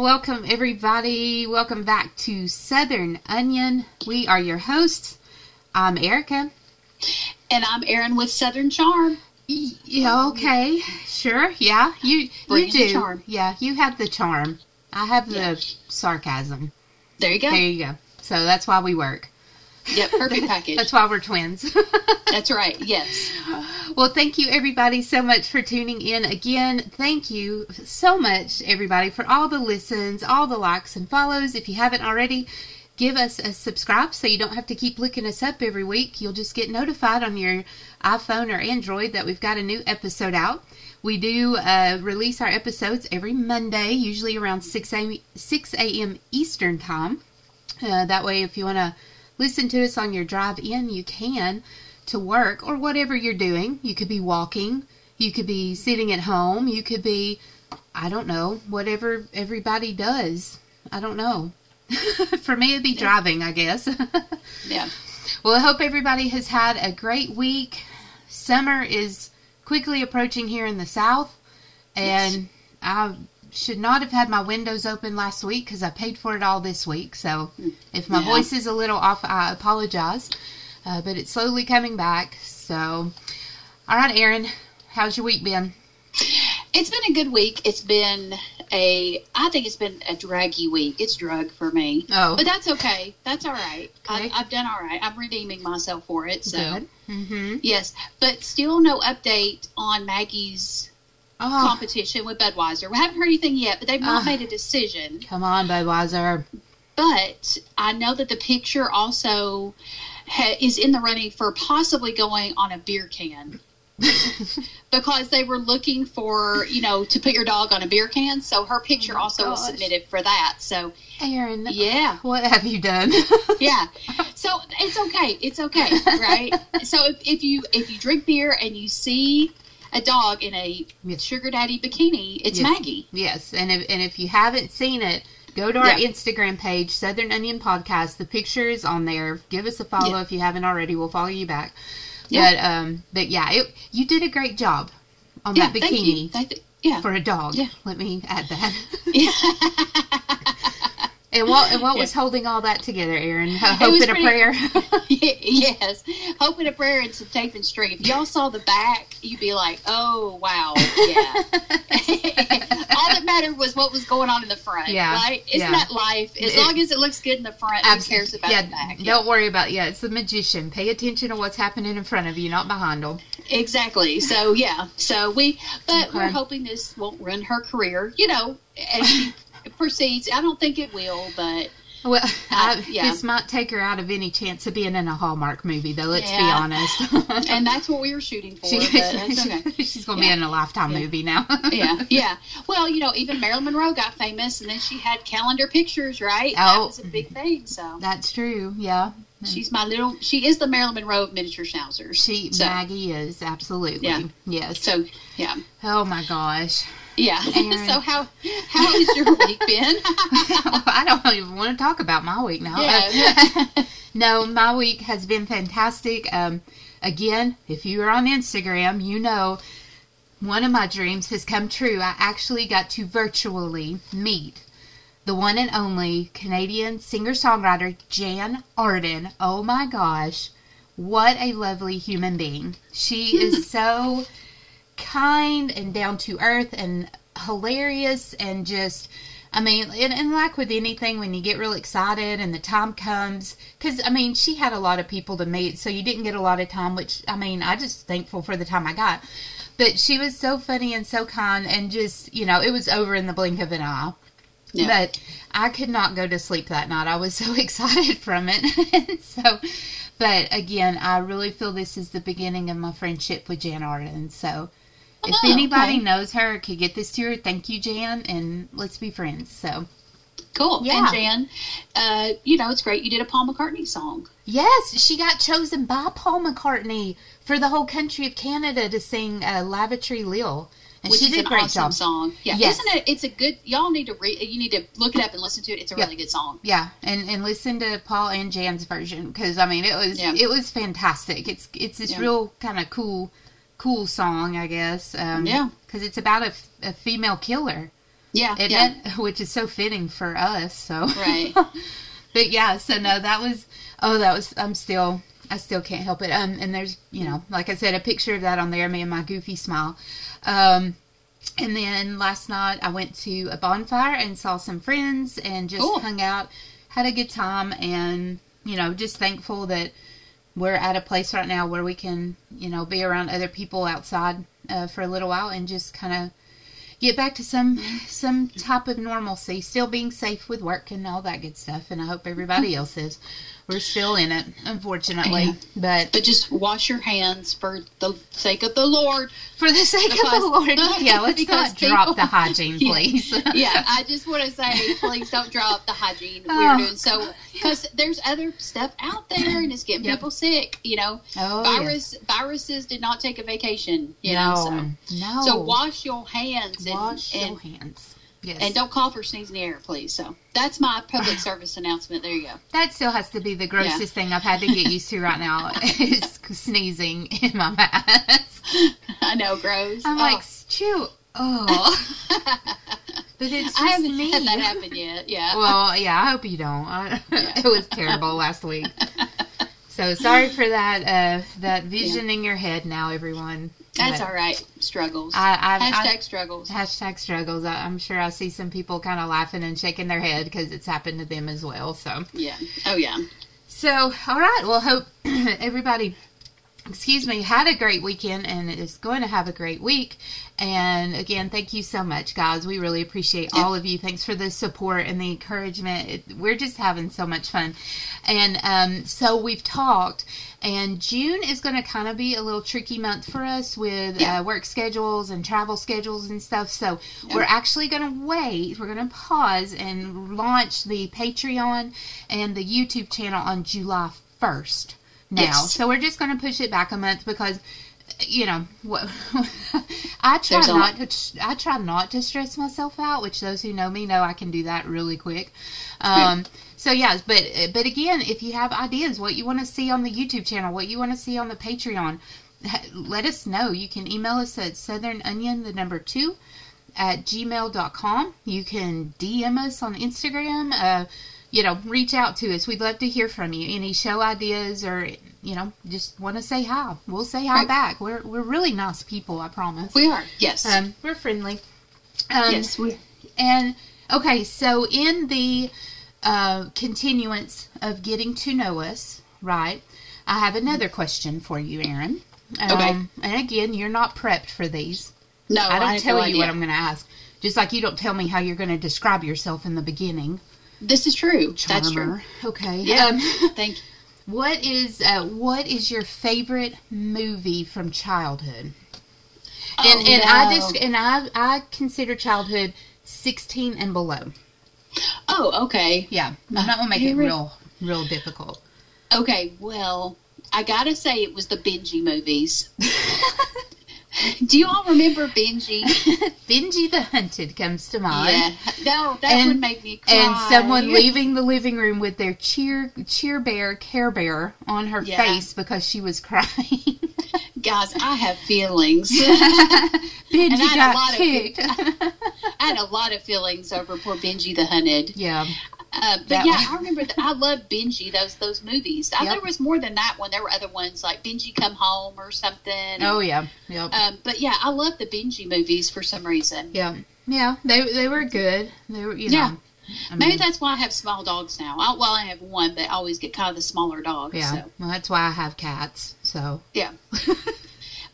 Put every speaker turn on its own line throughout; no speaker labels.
welcome everybody. Welcome back to Southern Onion. We are your hosts. I'm Erica.
And I'm Erin with Southern Charm.
Yeah, okay. Sure. Yeah. You
Bring
you
the
do.
charm.
Yeah, you have the charm. I have the
Yeah.
sarcasm.
There you go.
There you go. So that's why we work.
Yep, perfect package.
That's why we're twins.
That's right. Yes.
Well, thank you everybody so much for tuning in again. Thank you so much everybody for all the listens, all the likes and follows. If you haven't already, give us a subscribe so you don't have to keep looking us up every week. You'll just get notified on your iPhone or Android that we've got a new episode out. We do uh, release our episodes every Monday, usually around 6 a.m. 6 a.m. Eastern Time. Uh, that way, if you want to listen to us on your drive in, you can to work or whatever you're doing. You could be walking, you could be sitting at home, you could be, I don't know, whatever everybody does. I don't know. For me, it'd be driving, I guess.
Yeah.
well, I hope everybody has had a great week. Summer is quickly approaching here in the South, and I should not have had my windows open last week because I paid for it all this week. So if my
Yeah.
voice is a little off, I apologize. Uh, but it's slowly coming back. So, all right, Erin, how's your week been?
It's been a good week. It's been a, I think it's been a draggy week. It's drug for me.
Oh.
But that's okay. That's all right.
Okay.
I, I've done all right. I'm redeeming myself for it. So,
Good. Mm-hmm.
yes. But still no update on Maggie's
Oh,
competition with Budweiser. We haven't heard anything yet, but they've not
Ah.
made a decision.
come on, Budweiser.
but I know that the picture also ha- is in the running for possibly going on a beer can because they were looking for you know to put your dog on a beer can. So her picture also was submitted for that. So
Erin,
yeah,
what have you done?
yeah. So it's okay. It's okay, right? so if, if you if you drink beer and you see a dog in a
Yes.
sugar daddy bikini, it's
Yes.
Maggie.
Yes, and if and if you haven't seen it, go to our
Yeah.
Instagram page, Southern Onion Podcast. The picture is on there. Give us a follow
Yeah.
if you haven't already. We'll follow you back.
Yeah.
But um, but yeah, it, you did a great job on
Yeah,
that
thank you.
bikini
Thank- yeah.
for a dog.
Yeah.
Let me add that.
yeah.
and what and what was holding all that together,
Erin?
Hope and a prayer.
yes. Hope and a prayer and some tape and string. If y'all saw the back, you'd be like, oh, wow. Yeah. All that mattered was what was going on in the front.
Yeah,
Right? Isn't
yeah.
that life? As
It-
long as it looks good in the front, who cares about
yeah,
the back?
Don't worry about yeah. It's the magician. Pay attention to what's happening in front of you, not behind them.
Exactly. So, yeah. So we, but
Okay.
we're hoping this won't ruin her career, you know, as she proceeds. I don't think it will, but
Well, I,
yeah.
this might take her out of any chance of being in a Hallmark movie, though. Let's be honest.
and that's what we were shooting for.
She-
okay.
she's going to
Yeah.
be in a Lifetime
Yeah.
movie now.
yeah, yeah. Well, you know, even Marilyn Monroe got famous, and then she had calendar pictures, right? That
Oh.
was a big thing. So
That's true. Yeah,
she's my little. She is the Marilyn Monroe of miniature schnauzers.
she
So-
Maggie is absolutely.
Yeah.
Yes.
So yeah,
oh my gosh.
Yeah. So how how has your week been?
I don't even want to talk about my week now.
Yeah.
no, my week has been fantastic. Um, again, if you are on Instagram, you know one of my dreams has come true. I actually got to virtually meet the one and only Canadian singer songwriter Jann Arden. Oh my gosh, what a lovely human being! She is so kind and down to earth and hilarious and just I mean, and, and like with anything, when you get real excited and the time comes, because I mean, she had a lot of people to meet, so you didn't get a lot of time. Which I mean, I just thankful for the time I got. But she was so funny and so kind, and just you know, it was over in the blink of an eye.
Yeah.
But I could not go to sleep that night. I was so excited from it. so, but again, I really feel this is the beginning of my friendship with Jann Arden. So, if
Oh,
anybody
okay.
knows her, could get this to her, thank you, Jann, and let's be friends. So,
Cool.
Yeah.
And Jann, uh, you know, it's great. You did a Paul McCartney song.
yes, she got chosen by Paul McCartney for the whole country of Canada to sing uh, Lavatory Lil. And
Which
she
is
did a great
awesome
job.
song. Yeah,
Yes.
isn't it? It's a good. Y'all need to read. You need to look it up and listen to it. It's a
Yeah.
really good song.
Yeah, and and listen to Paul and Jann's version because I mean it was
Yeah.
it was fantastic. It's it's this
Yeah.
real kind of cool cool song, I guess. Um,
Yeah.
because it's about a, f- a female killer.
Yeah, yeah.
Which is so fitting for us. So
Right.
but yeah, so no, that was oh, that was I'm still I still can't help it. Um, and there's you know, like I said, a picture of that on there, me and my goofy smile. Um, and then last night I went to a bonfire and saw some friends and just
Cool.
hung out, had a good time, and you know, just thankful that we're at a place right now where we can you know be around other people outside uh, for a little while and just kind of get back to some some type of normalcy still being safe with work and all that good stuff and i hope everybody else is we're still in it unfortunately
Yeah.
but
But just wash your hands for the sake of the Lord.
for the sake of the lord yeah let's
because
not drop the hygiene please
yeah, I just want to say, please don't drop the hygiene
Oh.
we're doing. So, because there's other stuff out there and it's getting
Yep.
people sick. You know,
oh
virus viruses did not take a vacation. You
no
know,
no
so so wash your hands
wash
and,
your hands yes
and don't cough or sneeze in the air, please. So that's my public service announcement. There you go.
that still has to be the grossest thing I've had to get used to right now is sneezing in my mask.
I know, gross.
I'm
Oh.
like, chew. Oh. but it's just
I haven't
me.
had that happen yet. Yeah.
Well, yeah, I hope you don't. I, it was terrible last week. So sorry for that. Uh, that vision in your head now, everyone.
That's all right. Struggles.
I, I,
Hashtag
I,
struggles.
hashtag struggles. I, I'm sure I see some people kind of laughing and shaking their head because it's happened to them as well. So.
Yeah. Oh yeah.
So, all right. Well, hope everybody, excuse me, had a great weekend and is going to have a great week. And again, thank you so much, guys. We really appreciate all of you. Thanks for the support and the encouragement. It, we're just having so much fun. And um, so we've talked, and June is going to kind of be a little tricky month for us with
Yeah.
uh, work schedules and travel schedules and stuff. So
Yeah.
we're actually going to wait. We're going to pause and launch the Patreon and the YouTube channel on July 1st now.
Yes.
So we're just going to push it back a month because you know what I try
There's
not to I try not to stress myself out, which those who know me know I can do that really quick. Um so yes, but but again, if you have ideas what you want to see on the YouTube channel, what you want to see on the Patreon, let us know. You can email us at southern onion the number 2 at gmail.com. You can DM us on Instagram. Uh, you know, reach out to us. We'd love to hear from you. Any show ideas or, you know, just want to say hi. We'll say hi
Right.
back. We're, we're really nice people, I promise.
We are. Yes.
Um, we're friendly. Um,
yes. We.
And, okay, so in the uh, continuance of getting to know us, right, I have another question for you, Erin. Um,
Okay.
And again, you're not prepped for these.
No,
I don't
have
tell
no
you
idea.
what I'm going to ask. Just like you don't tell me how you're going to describe yourself in the beginning.
This is true. That's true.
Okay.
Yeah.
Um,
Thank you.
what is uh, what is your favorite movie from childhood? And
Oh,
and I
no.
just and I I consider childhood 16 and below.
Oh, okay.
Yeah. I'm not going to make it real real difficult.
Okay. Well, I gotta say it was the Benji movies. Do you all remember Benji?
Benji the Hunted comes to mind.
yeah. No, that
And-
would make me cry.
And someone leaving the living room with their cheer cheer bear care bear on her
Yeah.
face because she was crying.
Guys, I have feelings.
Benji
And I had a
got
lot of
kicked.
I had a lot of feelings over poor Benji the Hunted.
yeah.
Uh, but
That
yeah,
one.
I remember. That. I love Benji. Those those movies. I,
Yep.
There was more than that one. There were other ones like Benji Come Home or something.
Oh yeah. Yep.
Um, but yeah, I love the Benji movies for some reason.
Yeah, yeah, they they were good. They were, you know.
Yeah.
I
Maybe that's why I have small dogs now. I, well, I have one, but I always get kind of the smaller dog.
yeah.
So.
Well, that's why I have cats. So
Yeah.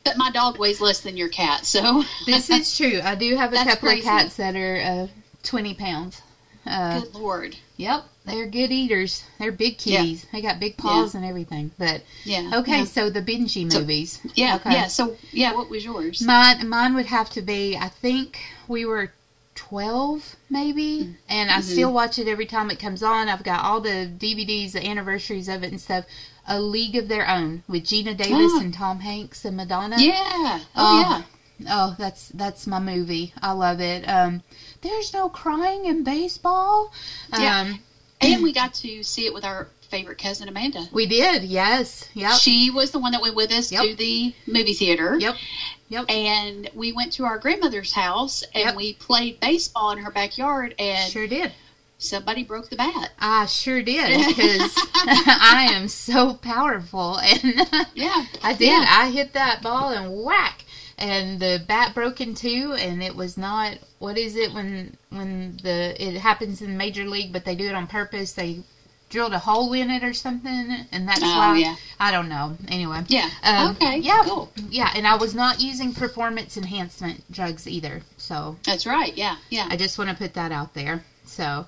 but my dog weighs less than your cat, so
this is true. I do have a couple
crazy.
of cats that are uh, twenty pounds. Uh,
good lord.
yep, they're good eaters. They're big
Yeah.
kitties. They got big paws and everything. But
Yeah.
okay,
Yeah.
so the Benji
So-
movies.
Yeah.
Okay.
Yeah. So yeah, what was yours?
Mine mine would have to be. I think we were. 12 maybe and i
Mhm.
still watch it every time it comes on i've got all the dvds the anniversaries of it and stuff a league of their own with geena davis
Ah.
and tom hanks and madonna
yeah. Oh,
Oh,
yeah.
Oh, that's that's my movie. I love it. Um, there's no crying in baseball. Um,
Yeah. And we got to see it with our favorite cousin Amanda.
we did. Yes. Yep.
She was the one that went with us
Yep.
to the movie theater.
Yep. Yep.
and we went to our grandmother's house and
Yep.
we played baseball in her backyard and
Sure did.
somebody broke the bat.
I sure did because I am so powerful, and
Yeah.
I did.
Yeah.
I hit that ball and whack, and the bat broke in two, and it was not. What is it when when the it happens in major league, but they do it on purpose? They drilled a hole in it or something, and that's
Oh,
why.
yeah.
I don't know. Anyway.
Yeah.
Um,
okay.
Yeah.
Cool.
Yeah, and I was not using performance enhancement drugs either. So
That's right. Yeah. Yeah.
I just want to put that out there. So,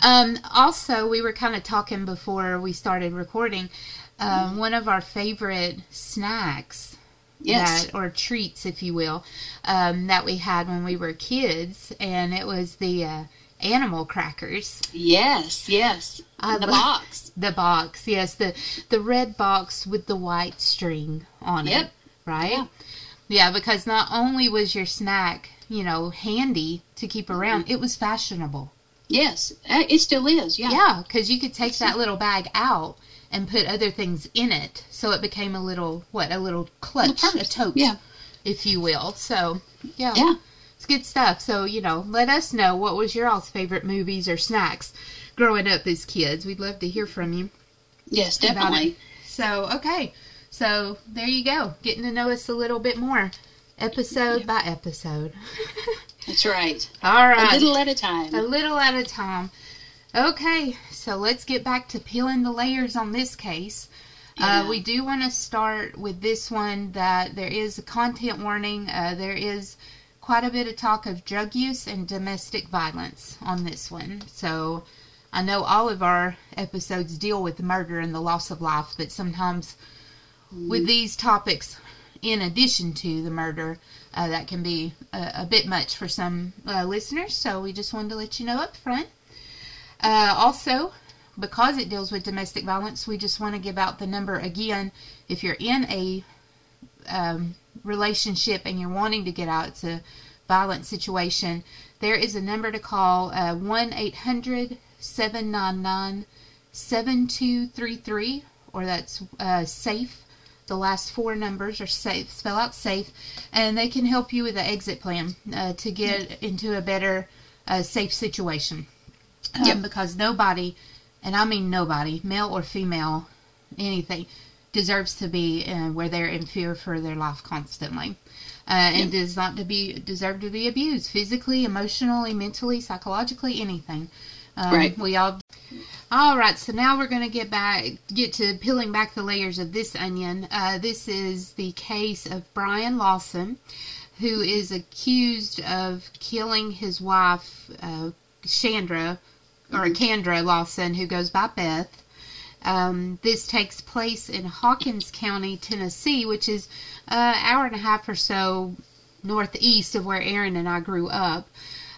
um, also, we were kind of talking before we started recording. Um, One of our favorite snacks,
Yes.
that, or treats, if you will, um, that we had when we were kids, and it was the uh, animal crackers.
Yes. Yes.
I
the
lo-
box.
The box, yes, the the red box with the white string on it, right?
Yeah.
Yeah, because not only was your snack, you know, handy to keep around, it was fashionable.
Yes. Uh, It still is. Yeah.
Yeah, because you could take that little bag out and put other things in it, so it became a little what a little clutch,
Little
a tote,
Yeah.
if you will. So yeah,
Yeah.
it's good stuff. So you know, let us know what was your all's favorite movies or snacks growing up as kids. We'd love to hear from you.
Yes. Definitely.
So okay, so there you go, getting to know us a little bit more, episode by episode.
That's right.
All right, A
little at a time.
a little at a time. Okay, so let's get back to peeling the layers on this case.
Yeah.
Uh, we do want to start with this one that there is a content warning. Uh, there is quite a bit of talk of drug use and domestic violence on this one. So I know all of our episodes deal with murder and the loss of life, but sometimes with these topics, in addition to the murder, uh, that can be a, a bit much for some uh, listeners. So we just wanted to let you know up front. Uh, also, because it deals with domestic violence, we just want to give out the number again. If you're in a um, relationship and you're wanting to get out, it's a violent situation, there is a number to call uh, 1 800 799 7233, or that's uh, SAFE. The last four numbers are safe. Spell out safe, and they can help you with the exit plan uh, to get into a better, uh, safe situation. Um,
Yep.
Because nobody, and I mean nobody, male or female, anything, deserves to be uh, where they're in fear for their life constantly, uh, and does not to be deserve to be abused physically, emotionally, mentally, psychologically, anything. Um,
Right.
We all. All right, so now we're going to get back, get to peeling back the layers of this onion. Uh, this is the case of Bryan Lawson, who is accused of killing his wife, uh, Chandra, or Kendra Lawson, who goes by Beth. Um, this takes place in Hawkins County, Tennessee, which is an hour and a half or so northeast of where Erin and I grew up.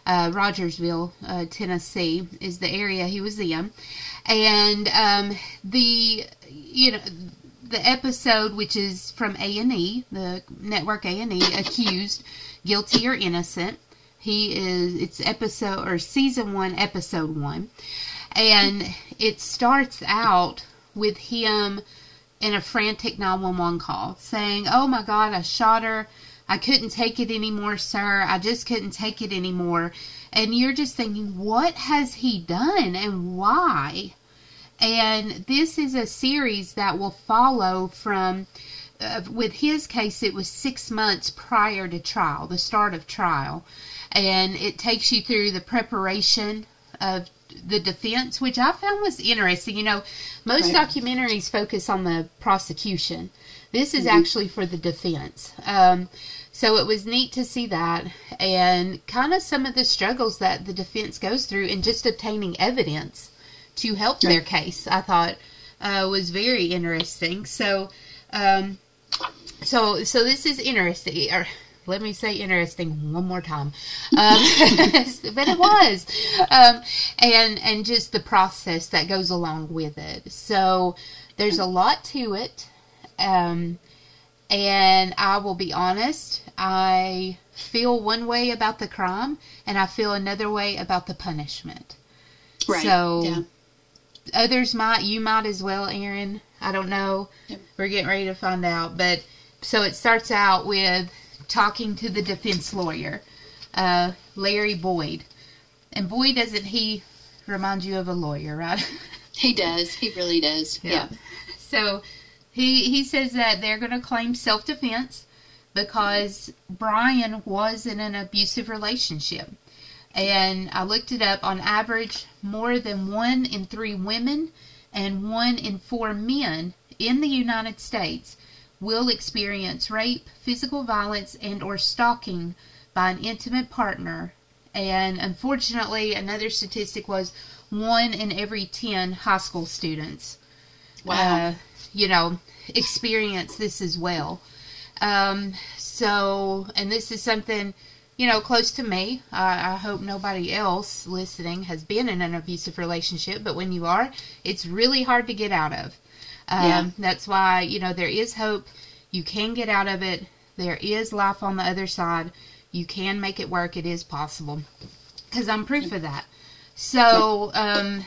Uh, Rogersville, uh, Tennessee, is the area he was in, and um, the you know the episode, which is from A and E, the network A and E, accused, guilty or innocent. He is it's episode or season one, episode one, and it starts out with him in a frantic 911 call saying, "Oh my God, I shot her." I couldn't take it anymore, sir. I just couldn't take it anymore. And you're just thinking, what has he done and why? And this is a series that will follow from, uh, with his case, it was six months prior to trial, the start of trial. And it takes you through the preparation of the defense, which I found was interesting. You know, most
Right.
documentaries focus on the prosecution. This is actually for the defense. Um, so it was neat to see that and kind of some of the struggles that the defense goes through in just obtaining evidence to help their case. I thought uh, was very interesting. So, um, so so this is interesting. Or let me say interesting one more time. Um, but it was, um, and and just the process that goes along with it. So there's a lot to it. Um, and I will be honest, I feel one way about the crime, and I feel another way about the punishment.
Right.
So
yeah.
others might, you might as well, Erin. I don't know.
Yep.
We're getting ready to find out. But so it starts out with talking to the defense lawyer, uh, Larry Boyd. And boy, doesn't he remind you of a lawyer, right?
He does. He really does. Yeah.
So he he says that they're going to claim self defense because Bryan was in an abusive relationship. And I looked it up on average, more than one in three women and one in four men in the United States will experience rape, physical violence, and or stalking by an intimate partner. And unfortunately, another statistic was one in every 10 high school students
Wow.
uh, you know, experience this as well. Um, so, and this is something, you know, close to me. I I hope nobody else listening has been in an abusive relationship, but when you are, it's really hard to get out of. Um,
Yeah.
That's why, you know, there is hope. You can get out of it. There is life on the other side. You can make it work. It is possible. Because I'm proof of that. So, um,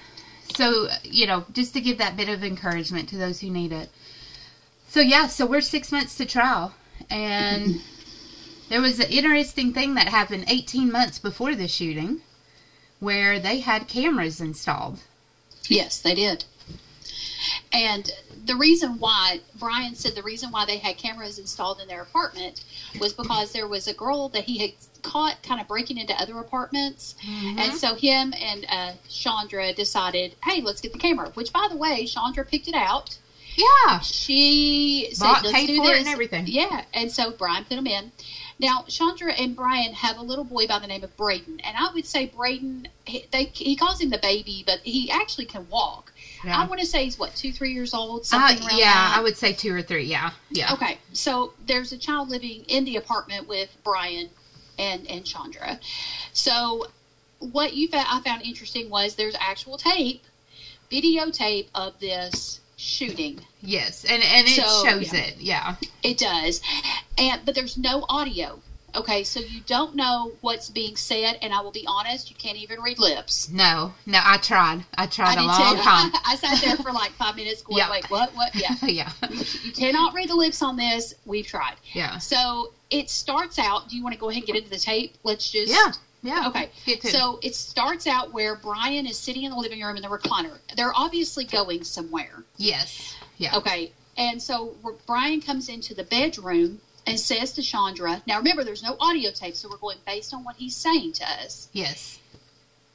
so you know, just to give that bit of encouragement to those who need it. So yeah, so we're six months to trial, and there was an interesting thing that happened 18 months before the shooting, where they had cameras installed.
Yes, they did. And the reason why Bryan said the reason why they had cameras installed in their apartment was because there was a girl that he had caught kind of breaking into other apartments, and so him and uh, Chandra decided, hey, let's get the camera. Which, by the way, Chandra picked it out.
Yeah,
She said,
Bought,
let's
paid for it and everything.
Yeah, and so Bryan put them in. Now, Chandra and Bryan have a little boy by the name of Braden, and I would say Braden. He, they, he calls him the baby, but he actually can walk.
Yeah.
I want to say he's what two, three years old,
Uh,
something around
yeah,
that.
I would say two or three. Yeah, yeah.
Okay, so there's a child living in the apartment with Bryan and and Chandra. So what you found, I found interesting was there's actual tape, videotape of this shooting.
Yes, and and it
So,
shows
yeah.
it. Yeah,
It does, and but there's no audio. Okay, so you don't know what's being said, and I will be honest, you can't even read lips.
no, no. I tried. I tried
I
a long
too.
time.
I sat there for like five minutes going,
Yeah.
wait, what, what? Yeah.
yeah,
You cannot read the lips on this. We've tried.
yeah,
So it starts out. Do you want to go ahead and get into the tape? Let's just.
yeah, yeah.
Okay.
Get to it.
So it starts out where Bryan is sitting in the living room in the recliner. They're obviously going somewhere.
yes, yeah,
Okay. And so Bryan comes into the bedroom and says to Chandra, now remember, there's no audio tape, so we're going based on what he's saying to us.
yes,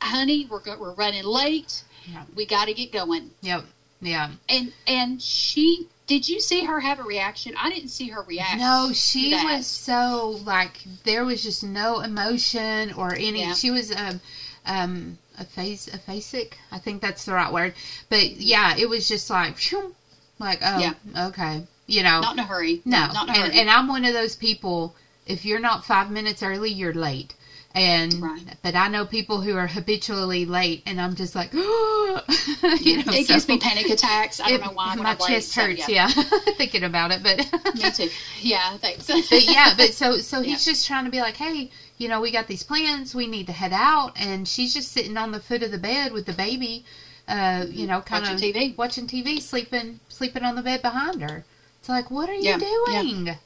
Honey, we're, go- we're running late.
Yeah.
We got to get going.
yep, yeah.
And and she, did you see her have a reaction? I didn't see her react.
No, she was so like there was just no emotion or any.
Yeah.
She was um um aphasia, aphasic. I think that's the right word. But yeah, it was just like phew, like oh
Yeah.
okay, you know.
Not in a hurry.
no,
Not in a
and,
hurry.
and I'm one of those people. If you're not five minutes early, you're late. And
Right.
but I know people who are habitually late, and I'm just like, you know,
it gives me panic attacks. I don't know why.
my
I'm late,
chest
so,
hurts. yeah, thinking about it, but
Me too. Yeah, thanks.
but yeah, but so so he's just trying to be like, hey, you know, we got these plans, we need to head out, and she's just sitting on the foot of the bed with the baby, uh, you know, kind of
Watching TV.
watching TV, sleeping sleeping on the bed behind her. It's like, what are you
Yeah, yeah.
doing?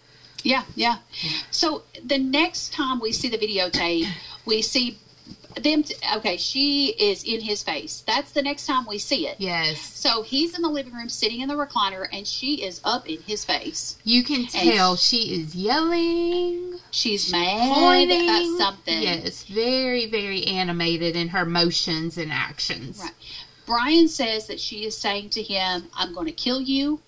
Yeah, yeah. So the next time we see the videotape, we see them. T- okay, she is in his face. That's the next time we see it.
Yes,
So he's in the living room sitting in the recliner, and she is up in his face.
you can tell she is yelling,
She's mad
pointing.
about something.
Yes, very very animated in her motions and actions.
Right. Bryan says that she is saying to him, I'm going to kill you.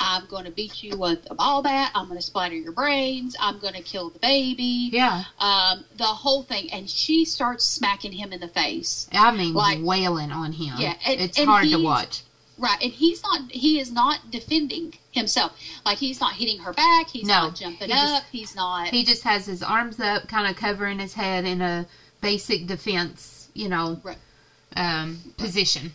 I'm going to beat you with a ball bat. I'm going to splatter your brains. I'm going to kill the baby.
Yeah,
Um, the whole thing. And she starts smacking him in the face.
I mean,
Like-
wailing on him.
Yeah, and-
it's
and
hard to watch.
Right. And he's not, he is not defending himself. Like he's not hitting her back. He's
No,
not jumping
he just-
up. he's not.
He just has his arms up, kind of covering his head in a basic defense, you know,
Right.
um, position.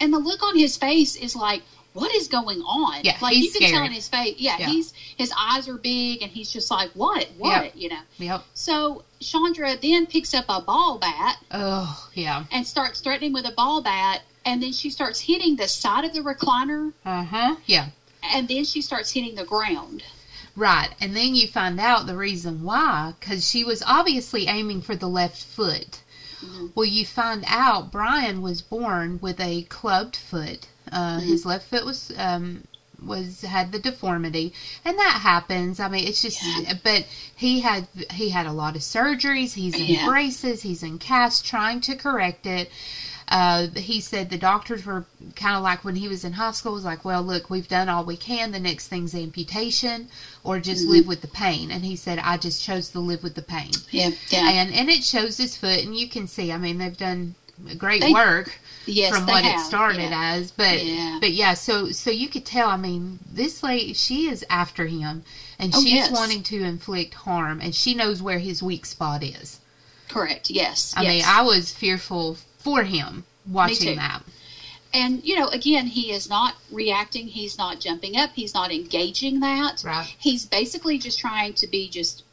and the look on his face is like, what is going on?
Yeah,
like
he's
you can tell in his face. Yeah,
Yeah.
he's his eyes are big, and he's just like, what, what, you know.
Yep.
So Chandra then picks up a ball bat
Oh, yeah.
and starts threatening with a ball bat, and then she starts hitting the side of the recliner,
Uh huh. Yeah.
and then she starts hitting the ground.
Right. And then you find out the reason why, because she was obviously aiming for the left foot.
Mm-hmm.
Well, you find out Bryan was born with a clubbed foot. Uh,
Mm-hmm.
His left foot was um, was had the deformity, and that happens. I mean, it's just.
Yeah.
But he had he had a lot of surgeries. He's in
Yeah.
braces. He's in casts, trying to correct it. Uh, he said the doctors were kind of like when he was in high school was like, well, look, we've done all we can. The next thing's amputation, or just
Mm-hmm.
live with the pain. And he said, I just chose to live with the pain.
Yeah, yeah.
And and it shows his foot, and you can see. I mean, they've done great
They-
work
yes,
from what it started
yeah.
as. But
Yeah.
but yeah, so so you could tell. I mean, this lady, she is after him, and
Oh,
she's
yes.
wanting to inflict harm, and she knows where his weak spot is.
Correct. Yes.
I
yes.
mean, I was fearful for him watching that.
and you know, again, he is not reacting. He's not jumping up. He's not engaging that.
Right.
He's basically just trying to be just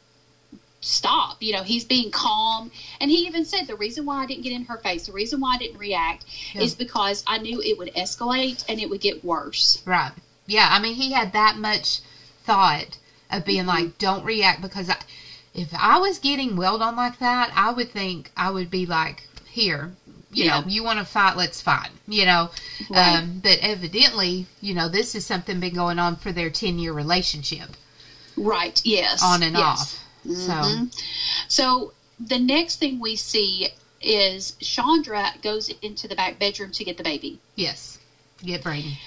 stop. You know, he's being calm. And he even said the reason why I didn't get in her face, the reason why I didn't react,
Yeah.
is because I knew it would escalate and it would get worse.
Right. Yeah. I mean, he had that much thought of being
Mm-hmm.
like, don't react because I, if I was getting welled on like that, I would think I would be like, here, you
Yeah.
know, you want to fight, let's fight, you know.
Right.
Um, but evidently, you know, this is something been going on for their 10 year relationship
Right. Yes.
on and
yes.
off. So,
Mhm. So the next thing we see is Chandra goes into the back bedroom to get the baby.
yes, get Brady.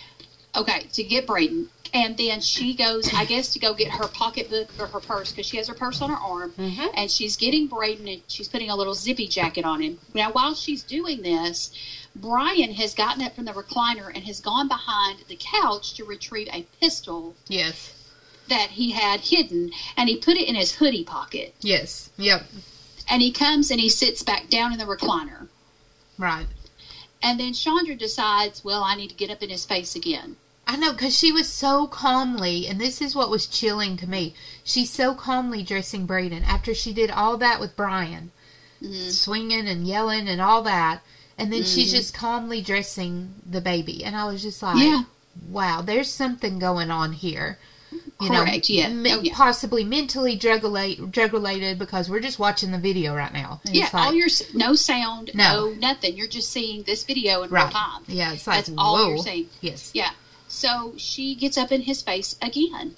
Okay, to get Braden. And then she goes, I guess, to go get her pocketbook or her purse because she has her purse on her arm.
Mhm.
And she's getting Braden and she's putting a little zippy jacket on him. Now, while she's doing this, Bryan has gotten up from the recliner and has gone behind the couch to retrieve a pistol
Yes.
That he had hidden and he put it in his hoodie pocket.
Yes. Yep.
And he comes and he sits back down in the recliner.
Right.
And then Chandra decides, well, I need to get up in his face again.
I know, because she was so calmly, and this is what was chilling to me. She's so calmly dressing Braden after she did all that with Bryan,
Mhm.
swinging and yelling and all that, and then she's
Mhm.
just calmly dressing the baby. And I was just like,
Yeah.
wow, there's something going on here. You
Correct, yeah.
me-
Oh, yeah.
Possibly mentally drug related, drug related because we're just watching the video right now. And
Yeah,
like,
all your no sound,
No.
no. nothing. You're just seeing this video in real
right.
time.
Yeah, it's like,
That's all you're seeing.
Yes.
Yeah. So she gets up in his face again.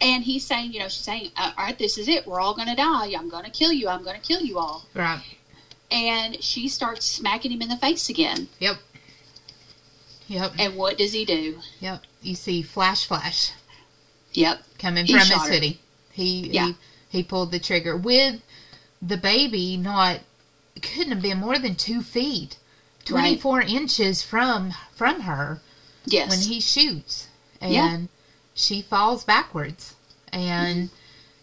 And he's saying, you know, she's saying, uh, all right, this is it. We're all going to die. I'm going to kill you. I'm going to kill you all.
Right.
And she starts smacking him in the face again.
Yep. Yep.
And what does he do?
Yep. You see flash, flash.
Yep.
coming
He
from his
her.
hoodie. He,
Yeah.
he he pulled the trigger with the baby not couldn't have been more than two feet, twenty four inches from from her
Yes.
when he shoots, and
Yeah.
she falls backwards, and mm-hmm.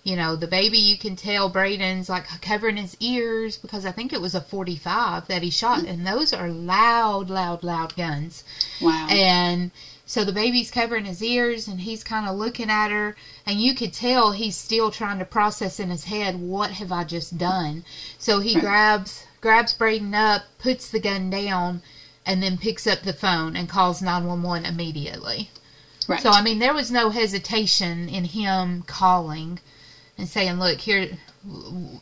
you know the baby you can tell Braden's like covering his ears because I think it was a forty five that he shot, mm-hmm. and those are loud, loud, loud guns.
wow.
And so the baby's covering his ears and he's kind of looking at her and you could tell he's still trying to process in his head what have I just done. So he
hmm.
grabs grabs Braden up, puts the gun down and then picks up the phone and calls 911 immediately.
right.
So I mean there was no hesitation in him calling and saying, "Look, here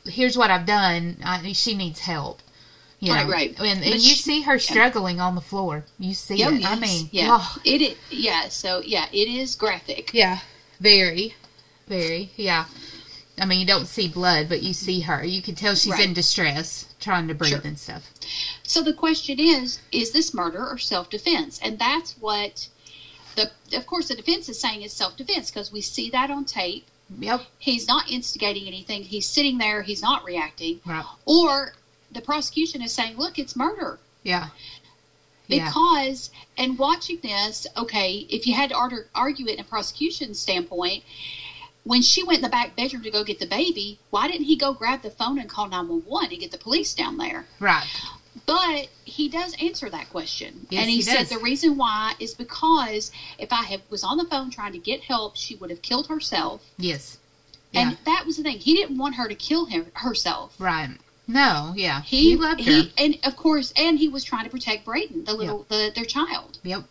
here's what I've done. I, she needs help." You
Right,
know?
right.
And, and you
she-
see her struggling on the floor. You see
Oh,
it. I mean,
yeah.
oh,
It is, yeah. So, yeah, it is graphic.
yeah, very, very, yeah. I mean, you don't see blood, but you see her. You can tell she's
Right.
in distress, trying to breathe
Sure.
and stuff.
So the question is, is this murder or self-defense? And that's what the, of course, the defense is saying is self-defense because we see that on tape.
Yep.
He's not instigating anything. He's sitting there. He's not reacting.
Right.
Or the prosecution is saying, look, it's murder.
Yeah. Yeah.
Because, and watching this, okay, if you had to argue, argue it in a prosecution standpoint, when she went in the back bedroom to go get the baby, why didn't he go grab the phone and call 911 and get the police down there?
Right.
But he does answer that question.
Yes,
and he,
he
said the reason why is because if I had, was on the phone trying to get help, she would have killed herself.
Yes. Yeah.
And that was the thing. He didn't want her to kill him herself.
right. No. Yeah.
He,
He, loved
he,
her.
and of course, and he was trying to protect Braden, the little, the, their child.
Yep.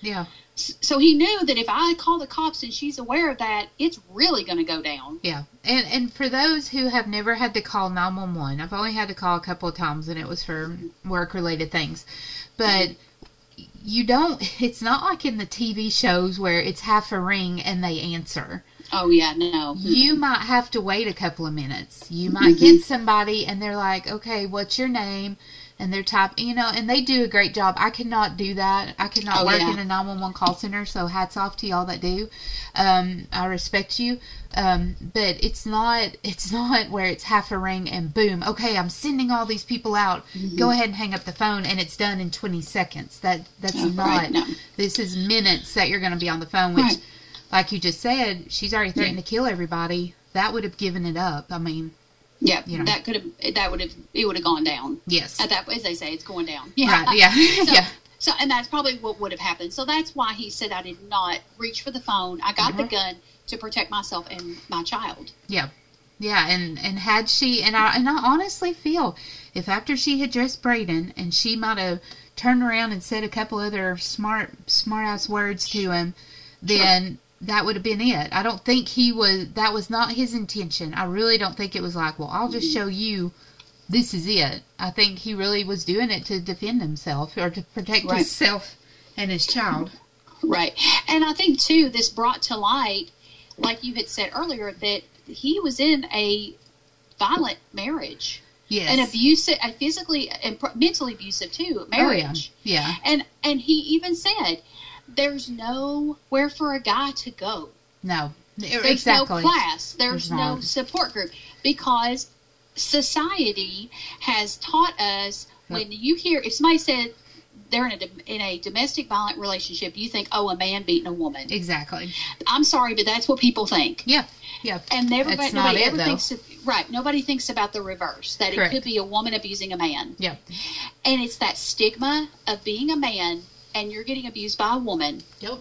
Yeah.
So he knew that if I call the cops and she's aware of that, it's really going to go down.
Yeah, and and for those who have never had to call nine one one, I've only had to call a couple of times, and it was for work related things. But mm-hmm. you don't. It's not like in the TV shows where it's half a ring and they answer.
Oh yeah, no.
You might have to wait a couple of minutes. You might get somebody, and they're like, "Okay, what's your name?" And they're typing, you know, and they do a great job. I cannot do that. I cannot
Oh,
work
yeah.
in a 911 call center, so hats off to y'all that do. Um, I respect you. Um, but it's not, it's not where it's half a ring and boom, okay, I'm sending all these people out.
Mm-hmm.
Go ahead and hang up the phone and it's done in 20 seconds. That, that's
Oh,
not,
right, no.
this is minutes that you're going to be on the phone, which,
Right.
Like you just said, she's already threatened to kill everybody. That would have given it up. I mean,
Yeah,
You know.
that could have that would have it would have gone down.
yes.
At that as they say, it's going down.
Right, yeah,
So,
yeah.
So, and that's probably what would have happened. So that's why he said I did not reach for the phone. I got the
Mhm.
gun to protect myself and my child.
Yeah, yeah, and and had she and I and I honestly feel if after she had dressed Braden and she might have turned around and said a couple other smart smart ass words to him, then that would have been it. I don't think he was that was not his intention. I really don't think it was like, well, I'll just show you this is it. I think he really was doing it to defend himself or to protect
Right.
himself and his child.
Right. And I think too, this brought to light, like you had said earlier, that he was in a violent marriage,
Yes.
an abusive, a physically and mentally abusive too
oh yeah.
marriage.
Yeah.
And and he even said, "There's nowhere for a guy to go.
No.
There's
exactly.
no class. There's,
There's
no
not.
support group because society has taught us when you hear if somebody said they're in a in a domestic violent relationship, you think, oh, a man beating a woman.
Exactly.
I'm sorry, but that's what people think.
Yeah. Yeah.
And
That's
nobody
it,
ever
though.
thinks right. Nobody thinks about the reverse that
Correct.
it could be a woman abusing a man,
Yeah.
and it's that stigma of being a man and you're getting abused by a woman.
Yep.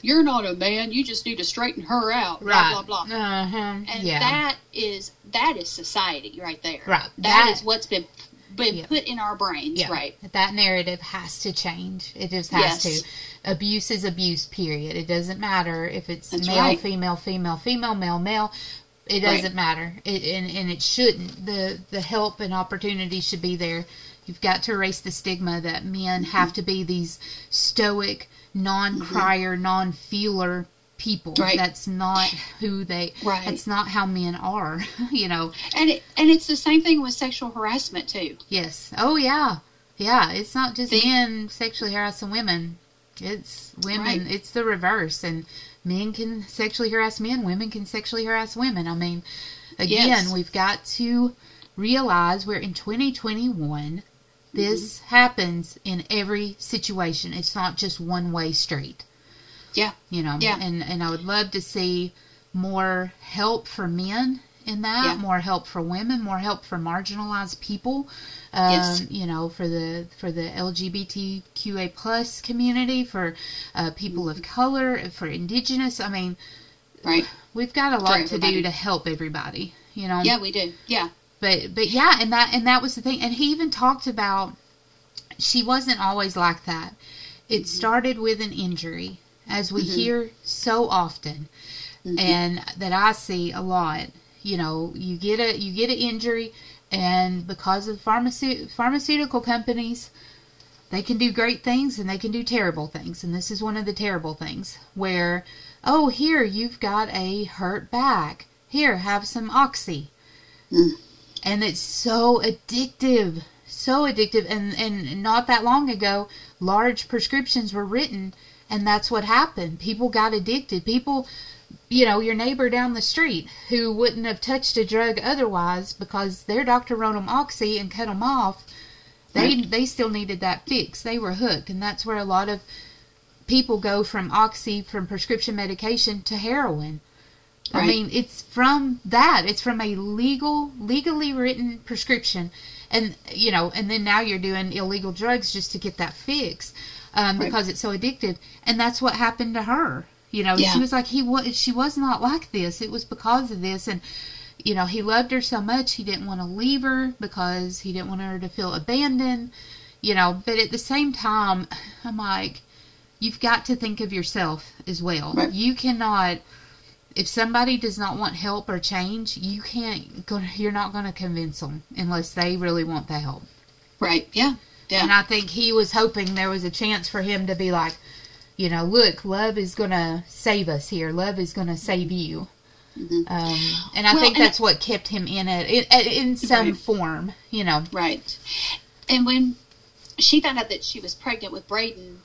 You're not a man. You just need to straighten her out.
Right.
Blah blah blah.
Uh-huh.
And
yeah.
that is that is society right there.
Right.
that
That-
is what's been been
Yeah.
put in our brains.
yeah.
Right.
That narrative has to change. It just has
Yes.
to. Abuse is abuse, period. It doesn't matter if it's
That's
male,
right.
female, female, female, male, male. It doesn't matter. It, and, and it shouldn't. The, the help and opportunity should be there. You've got to erase the stigma that men
Mm-hmm.
have to be these stoic, non crier, non feeler people.
Right.
That's not who they.
Right.
That's not how men are. you know.
And it, and it's the same thing with sexual harassment too.
Yes. Oh yeah. Yeah. It's not just
The-
men sexually harassing women. It's women.
Right.
It's the reverse. And men can sexually harass men. Women can sexually harass women. I mean, again,
Yes.
we've got to realize we're in 2021. This
Mm-hmm.
happens in every situation. It's not just one way street.
Yeah.
You know.
Yeah.
And and I would love to see more help for men in that,
Yeah.
more help for women, more help for marginalized people. Um,
Yes.
You know, for the for the LGBTQA plus community, for uh, people of color, for indigenous. I mean,
Right.
we've got a lot to do to help everybody. You know.
Yeah, we do. Yeah.
But but yeah, and that and that was the thing. And he even talked about she wasn't always like that. It mm-hmm. started with an injury, as we mm-hmm. hear so often, mm-hmm. and that I see a lot. You know, you get a you get an injury, and because of pharmace- pharmaceutical companies, they can do great things and they can do terrible things. And this is one of the terrible things where, oh, here you've got a hurt back. Here, have some oxy mm. And it's so addictive so addictive. And and not that long ago large prescriptions were written and that's what happened. People got addicted. People you know your neighbor down the street who wouldn't have touched a drug otherwise because their doctor wrote them oxy and cut them off they they still needed that fix. They were hooked. And that's where a lot of people go from oxy from prescription medication to heroin I mean, it's from that. It's from a legal, legally written prescription, and you know, and then now you're doing illegal drugs just to get that fix, um,
Right.
because it's so addictive. And that's what happened to her. You know,
Yeah.
she was like, he was, she was not like this. It was because of this, and you know, he loved her so much he didn't want to leave her because he didn't want her to feel abandoned. You know, but at the same time, I'm like, you've got to think of yourself as well.
Right.
You cannot if somebody does not want help or change, you can't go you're not going to convince them unless they really want the help.
Right. Yeah. Yeah.
And I think he was hoping there was a chance for him to be like, you know, look, love is going to save us here. Love is going to save you.
Mhm.
Um, and I
Well,
think
and-
that's what kept him in it, in, in some
Right.
form, you know.
Right. And when she found out that she was pregnant with Braden,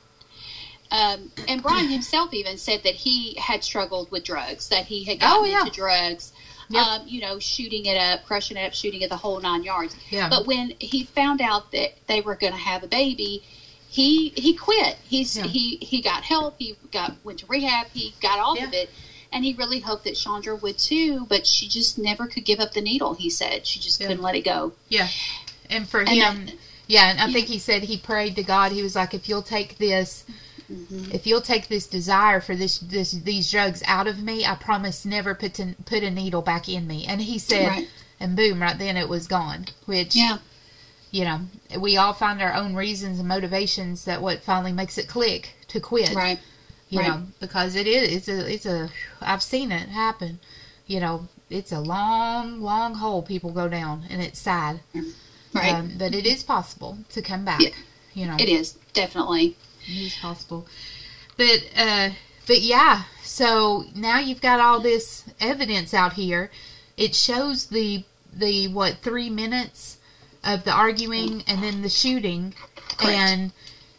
um, and Bryan himself even said that he had struggled with drugs, that he had gotten
Oh, yeah.
into drugs,
Yep.
um, you know, shooting it up, crushing it up, shooting it the whole nine yards.
Yeah.
But when he found out that they were going to have a baby, he he quit. He's
Yeah.
he he got help. He got went to rehab. He got off
Yeah.
of it. And he really hoped that Chandra would too, but she just never could give up the needle. He said she just couldn't let it go.
Yeah. And for
And
him,
that-
yeah, and I think he said he prayed to God. He was like, if you'll take this,
Mhm.
if you'll take this desire for this, this these drugs out of me, I promise never put to, put a needle back in me. And he said,
Right.
and boom, right then it was gone. Which,
Yeah.
you know, we all find our own reasons and motivations that what finally makes it click to quit.
Right.
you
Right.
know, because it is it's a it's a I've seen it happen. You know, it's a long, long hole people go down, and it's sad.
Right.
Um, but it is possible to come back.
Yeah.
You know,
it is definitely.
It is possible. But uh, but yeah. So now you've got all this evidence out here. It shows the the what three minutes of the arguing and then the shooting,
Correct.
and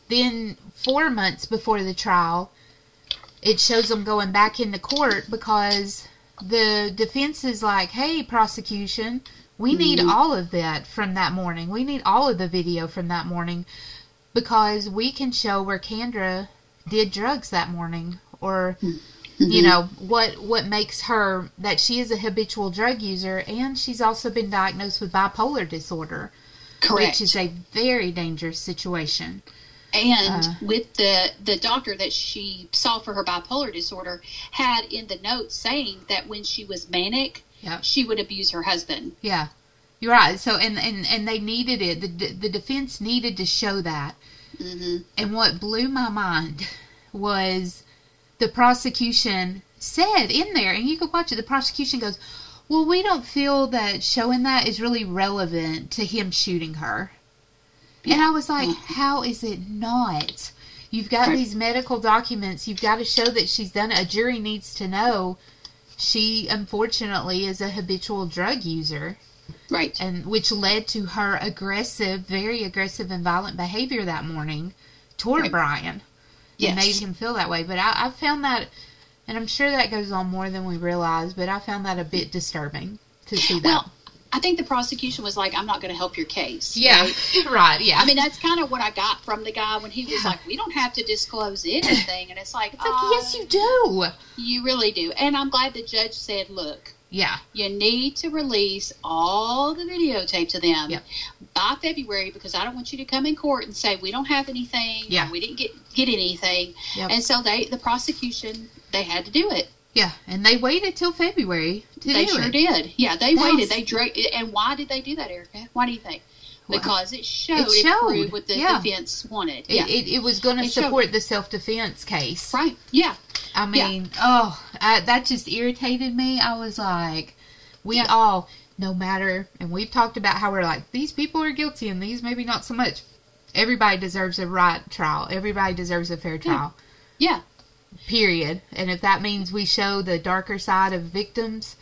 then four months before the trial, it shows them going back into court because the defense is like, "Hey, prosecution, we need
Mhm.
all of that from that morning. We need all of the video from that morning because we can show where Kendra did drugs that morning or you
Mhm.
know what what makes her that she is a habitual drug user and she's also been diagnosed with bipolar disorder
correct.
which is a very dangerous situation
and
uh,
with the the doctor that she saw for her bipolar disorder had in the notes saying that when she was manic, she would abuse her husband.
yeah you're right so and and, and they needed it the, the defense needed to show that
hmm
and what blew my mind was the prosecution said in there, and you can watch it. The prosecution goes, "Well, we don't feel that showing that is really relevant to him shooting her." And I was like, "How is it not? You've got
Right.
these medical documents. You've got to show that she's done it. A jury needs to know she unfortunately is a habitual drug user."
Right.
and which led to her aggressive, very aggressive and violent behavior that morning toward
Right.
Bryan.
Yes.
It made him feel that way. But I, I found that, and I'm sure that goes on more than we realize, but I found that a bit disturbing to see that.
Well, I think the prosecution was like, "I'm not going to help your case."
yeah,
right?
right, yeah.
I mean, that's kind of what I got from the guy when he was
Yeah.
like, "We don't have to disclose anything," and it's like,
it's like,
uh,
yes, you do.
you really do. And I'm glad the judge said, "Look,
Yeah,
you need to release all the videotape to them
Yep.
by February because I don't want you to come in court and say we don't have anything.
Yeah.
we didn't get get anything.
Yep.
And so they, the prosecution, they had to do it.
yeah. And they waited till February to
they
do
sure
it.
did. Yeah, they
That
waited.
was-
They dra- And why did they do that, Erica? Why do you think? Because it showed,
it
it,
showed,
proved what the
yeah.
defense wanted.
It,
yeah,
it, it was going to
It showed-
support the self defense case.
right. Yeah,
I mean, oh, I, that just irritated me. I was like, we
Yeah.
all, no matter, and we've talked about how we're like, these people are guilty and these maybe not so much. Everybody deserves a right trial. Everybody deserves a fair hmm. trial.
yeah,
Period. And if that means we show the darker side of victims,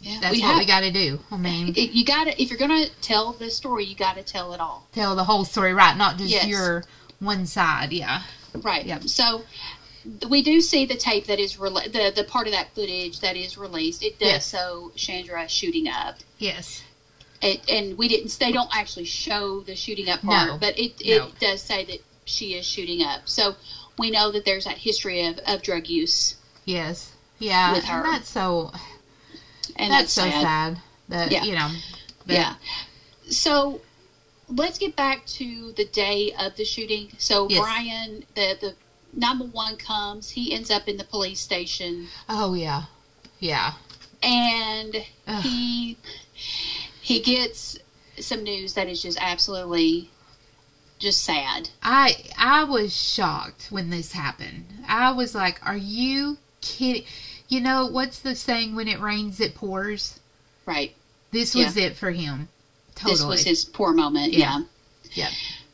yeah.
that's
we
what
have,
we got to do. I mean,
you got to if you're going to tell the story, you got to tell it all.
tell the whole story right, not just
Yes.
your one side. Yeah.
Right.
Yep.
So we do see the tape that is rela- the the part of that footage that is released. It does
Yes.
show Chandra shooting up.
Yes.
It, and we didn't. They don't actually show the shooting up part,
No.
but it it
No.
does say that she is shooting up. So we know that there's that history of, of drug use,
Yes. Yeah.
With her.
And that's so,
and
that's,
that's,
so
sad.
sad. That,
Yeah.
you know. that-
Yeah. So let's get back to the day of the shooting. So
Yes.
Bryan, the the number one comes. He ends up in the police station.
Oh, yeah. Yeah.
and
Ugh.
he he gets some news that is just absolutely just sad.
I I was shocked when this happened. I was like, "Are you kidding?" You know what's the saying? When it rains, it pours.
Right.
This was it for him. Totally.
This was his poor moment.
Yeah.
Yeah.
yeah.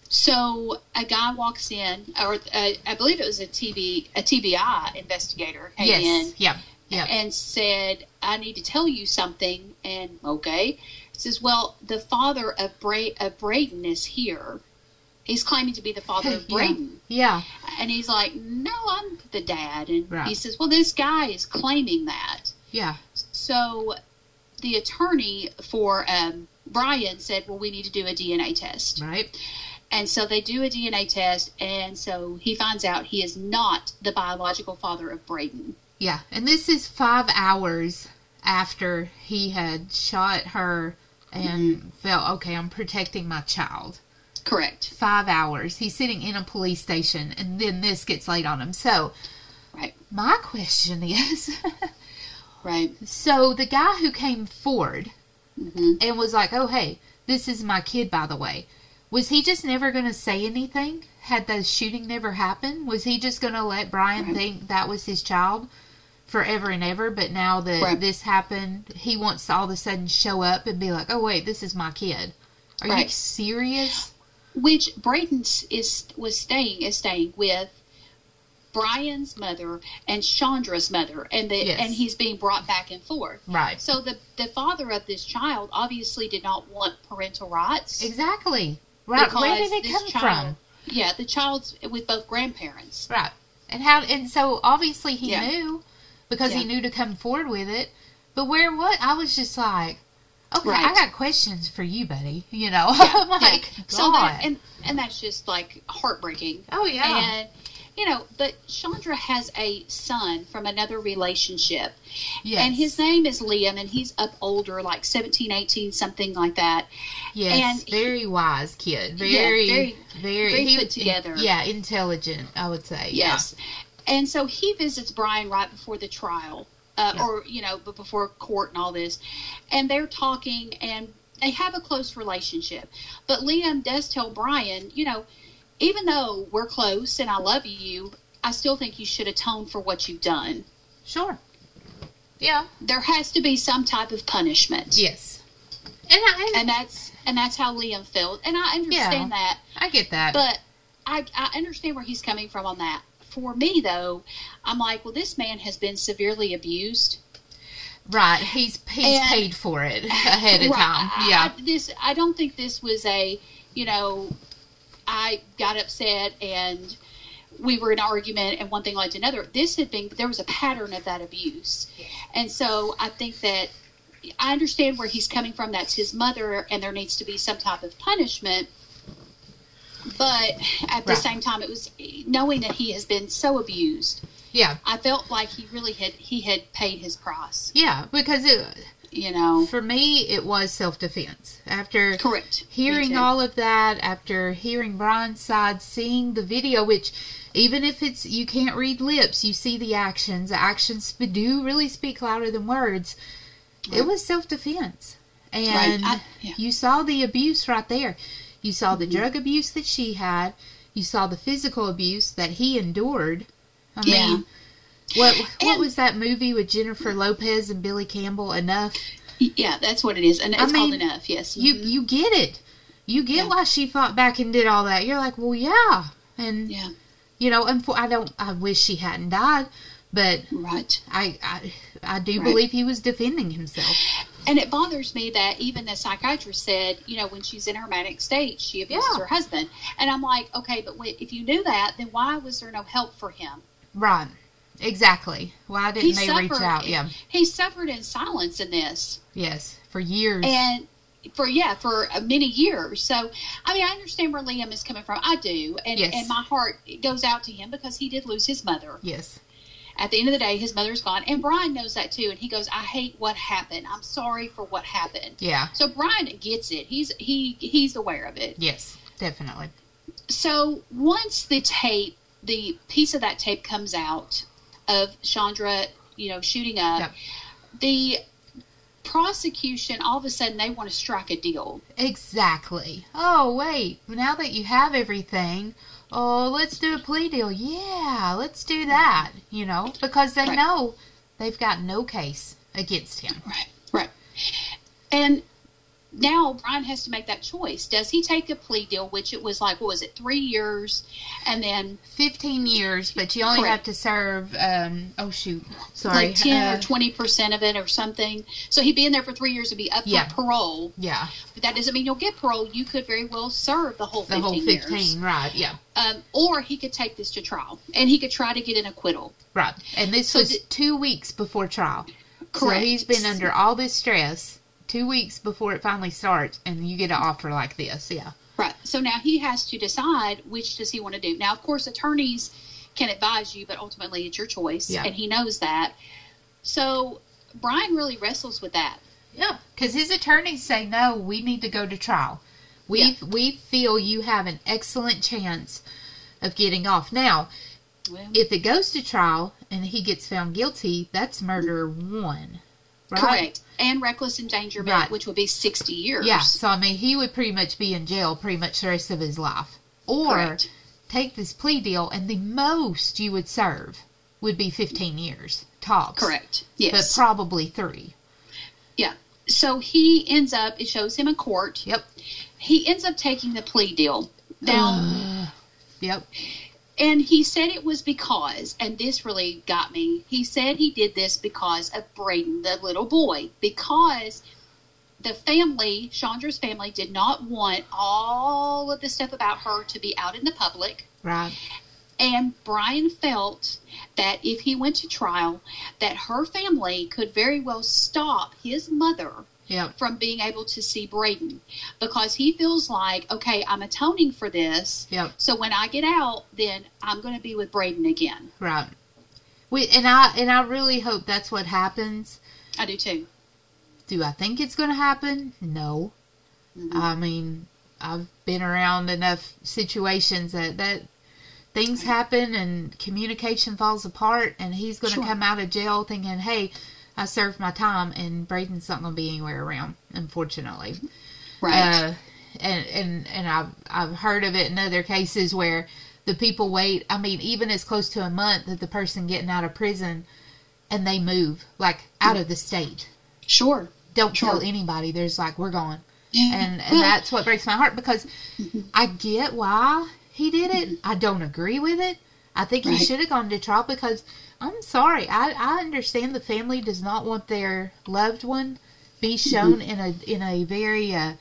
So a guy walks in, or uh, I believe it was a TB a TBI investigator came
Yes.
in
Yeah. Yeah.
and said, "I need to tell you something." And okay, he says, "Well, the father of Bra- of Braden is here. He's claiming to be the father of
Yeah. Yeah.
And he's like, "No, I'm the dad." And
Right.
he says, "Well, this guy is claiming that."
Yeah.
So the attorney for um, Bryan said, "Well, we need to do a DNA test."
Right.
And so they do a DNA test, and so he finds out he is not the biological father of Braden.
Yeah. And this is five hours after he had shot her and felt okay. I'm protecting my child.
Correct.
Five hours. He's sitting in a police station, and then this gets laid on him. So,
Right.
my question is.
Right.
So the guy who came forward
hmm
and was like, "Oh, hey, this is my kid, by the way," was he just never going to say anything? Had the shooting never happened, was he just going to let Bryan
Right.
think that was his child forever and ever? But now that
Right.
this happened, he wants to all of a sudden show up and be like, "Oh, wait, this is my kid." Are you serious?
Which Braden is was staying is staying with Bryan's mother and Chandra's mother, and the
Yes.
and he's being brought back and forth.
Right.
So the the father of this child obviously did not want parental rights.
Exactly. Right. Where did it come
child-
from?
Yeah, the child's with both grandparents.
Right. And how and so obviously he
Yeah.
knew because he knew to come forward with it. But where what I was just like, okay, I got questions for you, buddy. You know,
Yeah,
like,
yeah. So that, and and that's just like heartbreaking.
oh yeah,
And you know, but Chandra has a son from another relationship.
yes.
And his name is Liam and he's up older, like 17, 18, something like that.
yes,
and he-
very wise kid,
Yeah,
very,
very-
very,
very
he
put together.
Yeah, intelligent. I would say.
Yes. And so he visits Bryan right before the trial. Uh,
Yeah.
or you know, but before court and all this, and they're talking, and they have a close relationship. But Liam does tell Bryan, you know, even though we're close and I love you, I still think you should atone for what you've done.
Sure. Yeah.
There has to be some type of punishment.
Yes. And I,
and that's and that's how Liam felt, and I understand that.
I get that.
But I I understand where he's coming from on that. For me though, I'm like, well, this man has been severely abused.
right. He's he's
And-
paid for it ahead of
Right.
time. Yeah.
I, this I don't think this was a you know I got upset and we were in an argument and one thing led to another. This had been there was a pattern of that abuse, and so I think that I understand where he's coming from. That's his mother, and there needs to be some type of punishment. But at the
Right.
same time, it was knowing that he has been so abused.
yeah.
I felt like he really had he had paid his price.
Yeah. Because it,
You know,
for me, it was self defense. After
correct.
Hearing all of that, after hearing Bryan's side, seeing the video, which even if it's you can't read lips, you see the actions. Actions do really speak louder than words. It was self defense, and
Right. I- yeah.
you saw the abuse right there. You saw
Mm-hmm.
the drug abuse that she had. You saw the physical abuse that he endured. I
Yeah.
mean, what what
And-
was that movie with Jennifer Lopez and Billy Campbell? Enough.
Yeah, that's what it is, and it's
I
called
mean,
enough. Yes,
You
Mhm.
you get it. You get
Yeah.
why she fought back and did all that. You're like, well, yeah, and
yeah,
you know, and I don't. I wish she hadn't died, but
right.
I I, I do
Right.
believe he was defending himself.
And it bothers me that even the psychiatrist said, you know, when she's in her manic state, she abuses
Yeah.
her husband. And I'm like, okay, but if you knew that, then why was there no help for him?
Right. Exactly. Why didn't they reach out? Yeah.
He suffered in silence in this,
Yes. For years.
and for yeah, for uh, many years. So, I mean, I understand where Liam is coming from. I do, and
Yes.
and my heart goes out to him because he did lose his mother.
yes.
At the end of the day, his mother's gone, and Bryan knows that too. And he goes, "I hate what happened. I'm sorry for what happened."
Yeah.
So Bryan gets it. He's he he's aware of it.
Yes. Definitely.
So once the tape, the piece of that tape comes out of Chandra, you know, shooting up,
Yep.
the prosecution all of a sudden they want to strike a deal.
Exactly. Oh, wait. Now that you have everything, oh, let's do a plea deal. Yeah, let's do mm-hmm. that. You know, because they
Right.
know they've got no case against him.
Right. Right. And now Bryan has to make that choice. Does he take a plea deal, which it was like, what was it, three years? And then
15 years, but you only
Correct.
have to serve, um, oh, shoot. Sorry.
like 10
uh,
or 20% of it or something. So he'd be in there for three years and be up
Yeah.
for parole.
yeah,
But that doesn't mean you'll get parole. You could very well serve the whole
the
15,
whole 15,
years.
right, yeah.
Um, or he could take this to trial and he could try to get an acquittal.
Right. And this
So
was
the-
two weeks before trial.
Correct.
So he's been under all this stress two weeks before it finally starts, and you get an offer like this. Yeah.
Right. So now he has to decide which does he want to do. Now, of course, attorneys can advise you, but ultimately it's your choice,
Yeah.
and he knows that. So Bryan really wrestles with that.
Yeah. Because his attorneys say, no, we need to go to trial. We we feel you have an excellent chance of getting off. Now,
Well,
if it goes to trial and he gets found guilty, that's murder one. Right?
correct. And reckless endangerment,
Right.
which would be 60 years.
Yeah. So, I mean, he would pretty much be in jail pretty much the rest of his life. Or
Correct.
take this plea deal, and the most you would serve would be 15 years, tops.
Correct. Yes.
But probably three.
yeah. So he ends up, it shows him in court.
Yep.
He ends up taking the plea deal. Now,
Yep.
And he said it was because, and this really got me, he said he did this because of Braden, the little boy, because the family, Chandra's family, did not want all of the stuff about her to be out in the public.
Right.
And Bryan felt that if he went to trial, that her family could very well stop his mother
Yep.
from being able to see Braden because he feels like, okay, I'm atoning for this.
Yep.
So when I get out, then I'm going to be with Braden again.
Right. We and I and I really hope that's what happens.
I do too.
Do I think it's going to happen? No.
Mhm.
I mean, I've been around enough situations that that things happen and communication falls apart, and he's going to
Sure.
come out of jail thinking, "Hey, I served my time," and Braden's not going to be anywhere around. Unfortunately.
Right.
Uh, and and and I've I've heard of it in other cases where the people wait. I mean, even as close to a month that the person getting out of prison, and they move like out of the state.
sure.
Don't
Sure.
tell anybody. There's like we're gone,
Yeah.
and and that's what breaks my heart because mm-hmm. I get why he did it. Mm-hmm. I don't agree with it. I think he should have gone to trial because I'm sorry. I I understand the family does not want their loved one be shown in a in a very uh,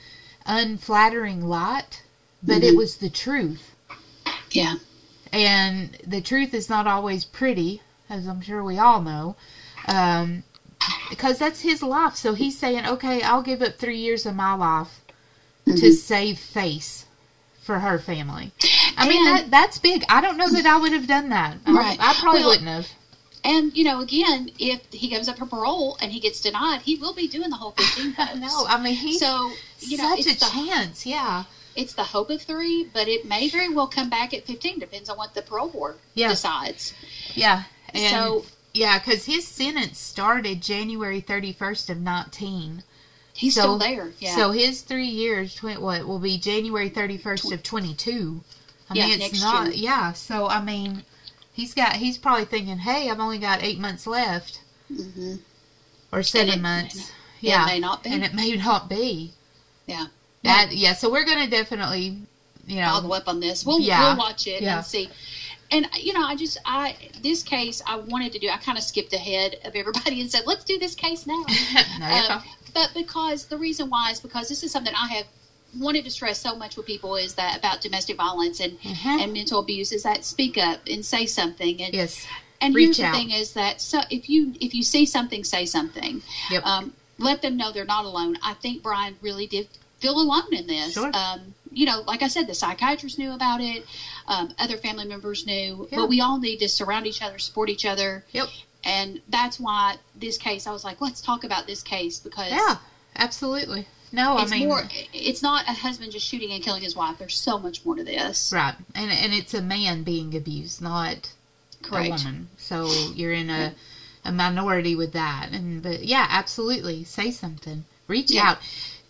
unflattering light, but it
Mhm.
was the truth,
yeah.
and the truth is not always pretty, as I'm sure we all know. Um, because that's his life. So he's saying, okay, I'll give up three years of my life to
Mhm.
save face for her family. I mean,
And-
that, that's big. I don't know that I would have done that. I-
Right.
I, probably
Well,
wouldn't have.
And, you know, again, if he goes up for parole and he gets denied, he will be doing the whole 15 votes.
No, I mean, he's
So, you know,
such
it's
a
the,
chance. Yeah.
it's the hope of three, but it may very well come back at 15. Depends on what the parole board
Yeah.
decides.
Yeah. And
so
yeah, because his sentence started January 31st of 19.
he's
so-
still there. Yeah.
So his three years, tw- what will be January 31st of 22. I
Yeah,
mean, it's
next
not,
year.
yeah. So, I mean, he's got, he's probably thinking, hey, I've only got eight months left
hmm
or seven
it-
months.
yeah, it may not be.
And it may not be.
yeah.
That, yeah. So we're going to definitely, you know,
follow up on this. We'll
Yeah.
we'll watch it
Yeah.
and see. And you know, I just I this case I wanted to do. I kind of skipped ahead of everybody and said, "Let's do this case now."
no,
Um, but because the reason why is because this is something I have wanted to stress so much with people is that about domestic violence and
Mhm.
and mental abuse is that speak up and say something and
yes.
and
Reach
here's the thing is that so if you if you see something say something
Yep.
um, let them know they're not alone i think bryan really did feel alone in this
Sure.
um, you know like i said the psychiatrist knew about it um, other family members knew
Yeah.
but we all need to surround each other support each other
Yep.
and that's why this case i was like let's talk about this case because
Yeah. Absolutely. No,
it's
I mean,
more it's not a husband just shooting and killing his wife there's so much more to this
right. And, and it's a man being abused, not a woman. So you're in a a minority with that. And but yeah, absolutely, say something, reach
Yeah.
out.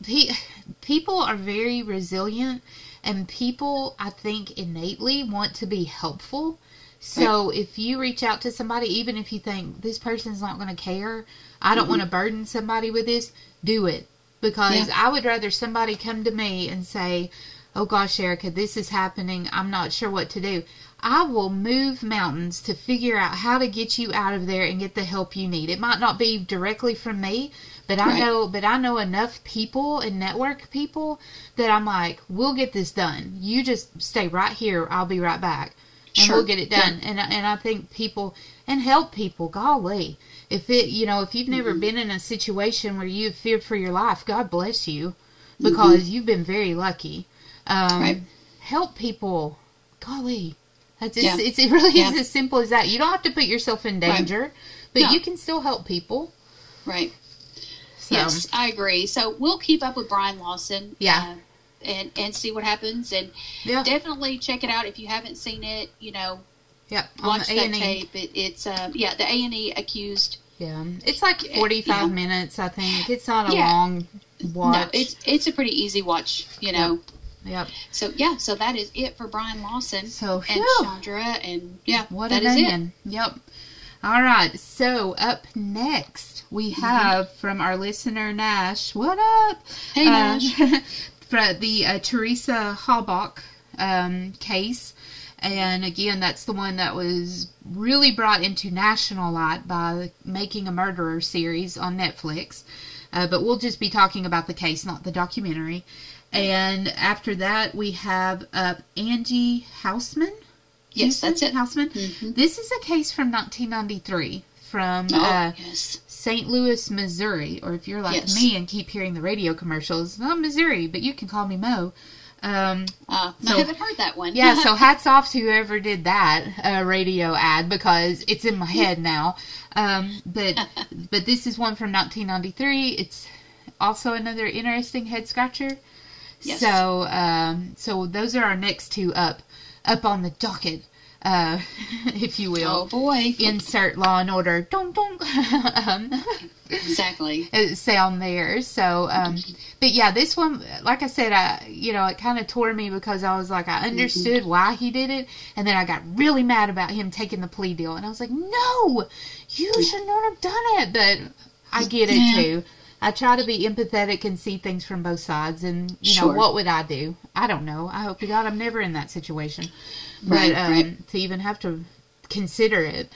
Pe- people are very resilient, and people I think innately want to be helpful. So if you reach out to somebody, even if you think this person's not going to care, I don't mm-hmm. want to burden somebody with this, do it because
Yeah.
I would rather somebody come to me and say, "Oh gosh, Erica, this is happening. I'm not sure what to do." I will move mountains to figure out how to get you out of there and get the help you need. It might not be directly from me, but I
Right.
know but I know enough people and network people that I'm like, "We'll get this done. You just stay right here. I'll be right back." And
Sure.
we'll get it done. And I- and I think people and help people. Golly, if it you know if you've never
Mm-hmm.
been in a situation where you've feared for your life, God bless you because you've been very lucky. Um,
Mm-hmm. Right.
Help people. Golly, that's
Yeah.
it's it really
Yeah.
is as simple as that. You don't have to put yourself in
Right.
danger, but
No.
you can still help people.
Right.
So,
Yes, I agree. So we'll keep up with Bryan Lawson.
Yeah.
uh, and and see what happens, and
yeah,
definitely check it out if you haven't seen it. You know,
yeah. On
watch
the
that tape. It, it's uh, yeah, the A and E accused.
Yeah, it's like forty-five
Yeah.
minutes. I think it's not a
Yeah.
long watch.
No, it's it's a pretty easy watch. You know.
yep.
So yeah, so that is it for Bryan Lawson
So
and
whew.
Chandra, and yeah,
What
that is it.
Yep. All right. So up next we
Mm-hmm.
have from our listener Nash. What up?
Hey,
Uh,
Nash.
for the uh, Teresa Halbach um, case. And again, that's the one that was really brought into national light by Making a Murderer series on Netflix. Uh, but we'll just be talking about the case, not the documentary. And after that, we have up Angie Housman.
Yes, that's it.
Housman.
Mhm.
This is a case from 1993 from
Oh
uh,
yes,
St. Louis, Missouri, or if you're like
Yes.
me and keep hearing the radio commercials, oh, Missouri, but you can call me Mo. Um,
uh,
so-
I haven't heard that one.
yeah, so hats off to whoever did that uh, radio ad because it's in my head now. Um, but but this is one from 1993. It's also another interesting head scratcher.
Yes.
So um, so those are our next two up up on the docket, uh, if you will
oh boy,
insert Law and Order don't don't um,
exactly.
sound there. So, um, but yeah, this one, like I said, I you know it kind of tore me because I was like I understood why he did it, and then I got really mad about him taking the plea deal, and I was like, no, you should not have done it. But I get it
Yeah.
too. I try to be empathetic and see things from both sides, and you
Sure.
know what would I do? I don't know. I hope to God I'm never in that situation,
Right,
but um,
right.
to even have to consider it.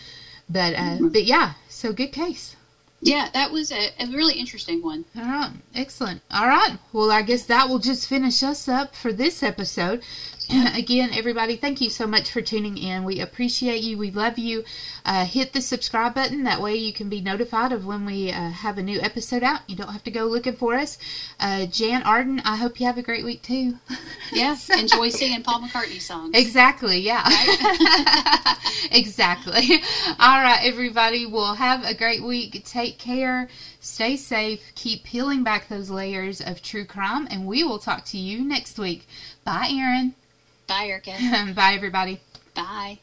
But uh,
Mm-hmm.
but yeah, so good case.
Yeah, that was a, a really interesting one.
All right, excellent. All right, well, I guess that will just finish us up for this episode. Again, everybody, thank you so much for tuning in. We appreciate you. We love you. Uh, hit the subscribe button. That way you can be notified of when we uh, have a new episode out. You don't have to go looking for us. Uh, Jann Arden, I hope you have a great week too.
Yes, enjoy singing Paul McCartney songs.
Exactly, yeah. exactly. All right, everybody. Well, have a great week. Take care. Stay safe. Keep peeling back those layers of true crime, and we will talk to you next week. Bye, Erin.
Bye, Erica.
Bye, everybody.
Bye.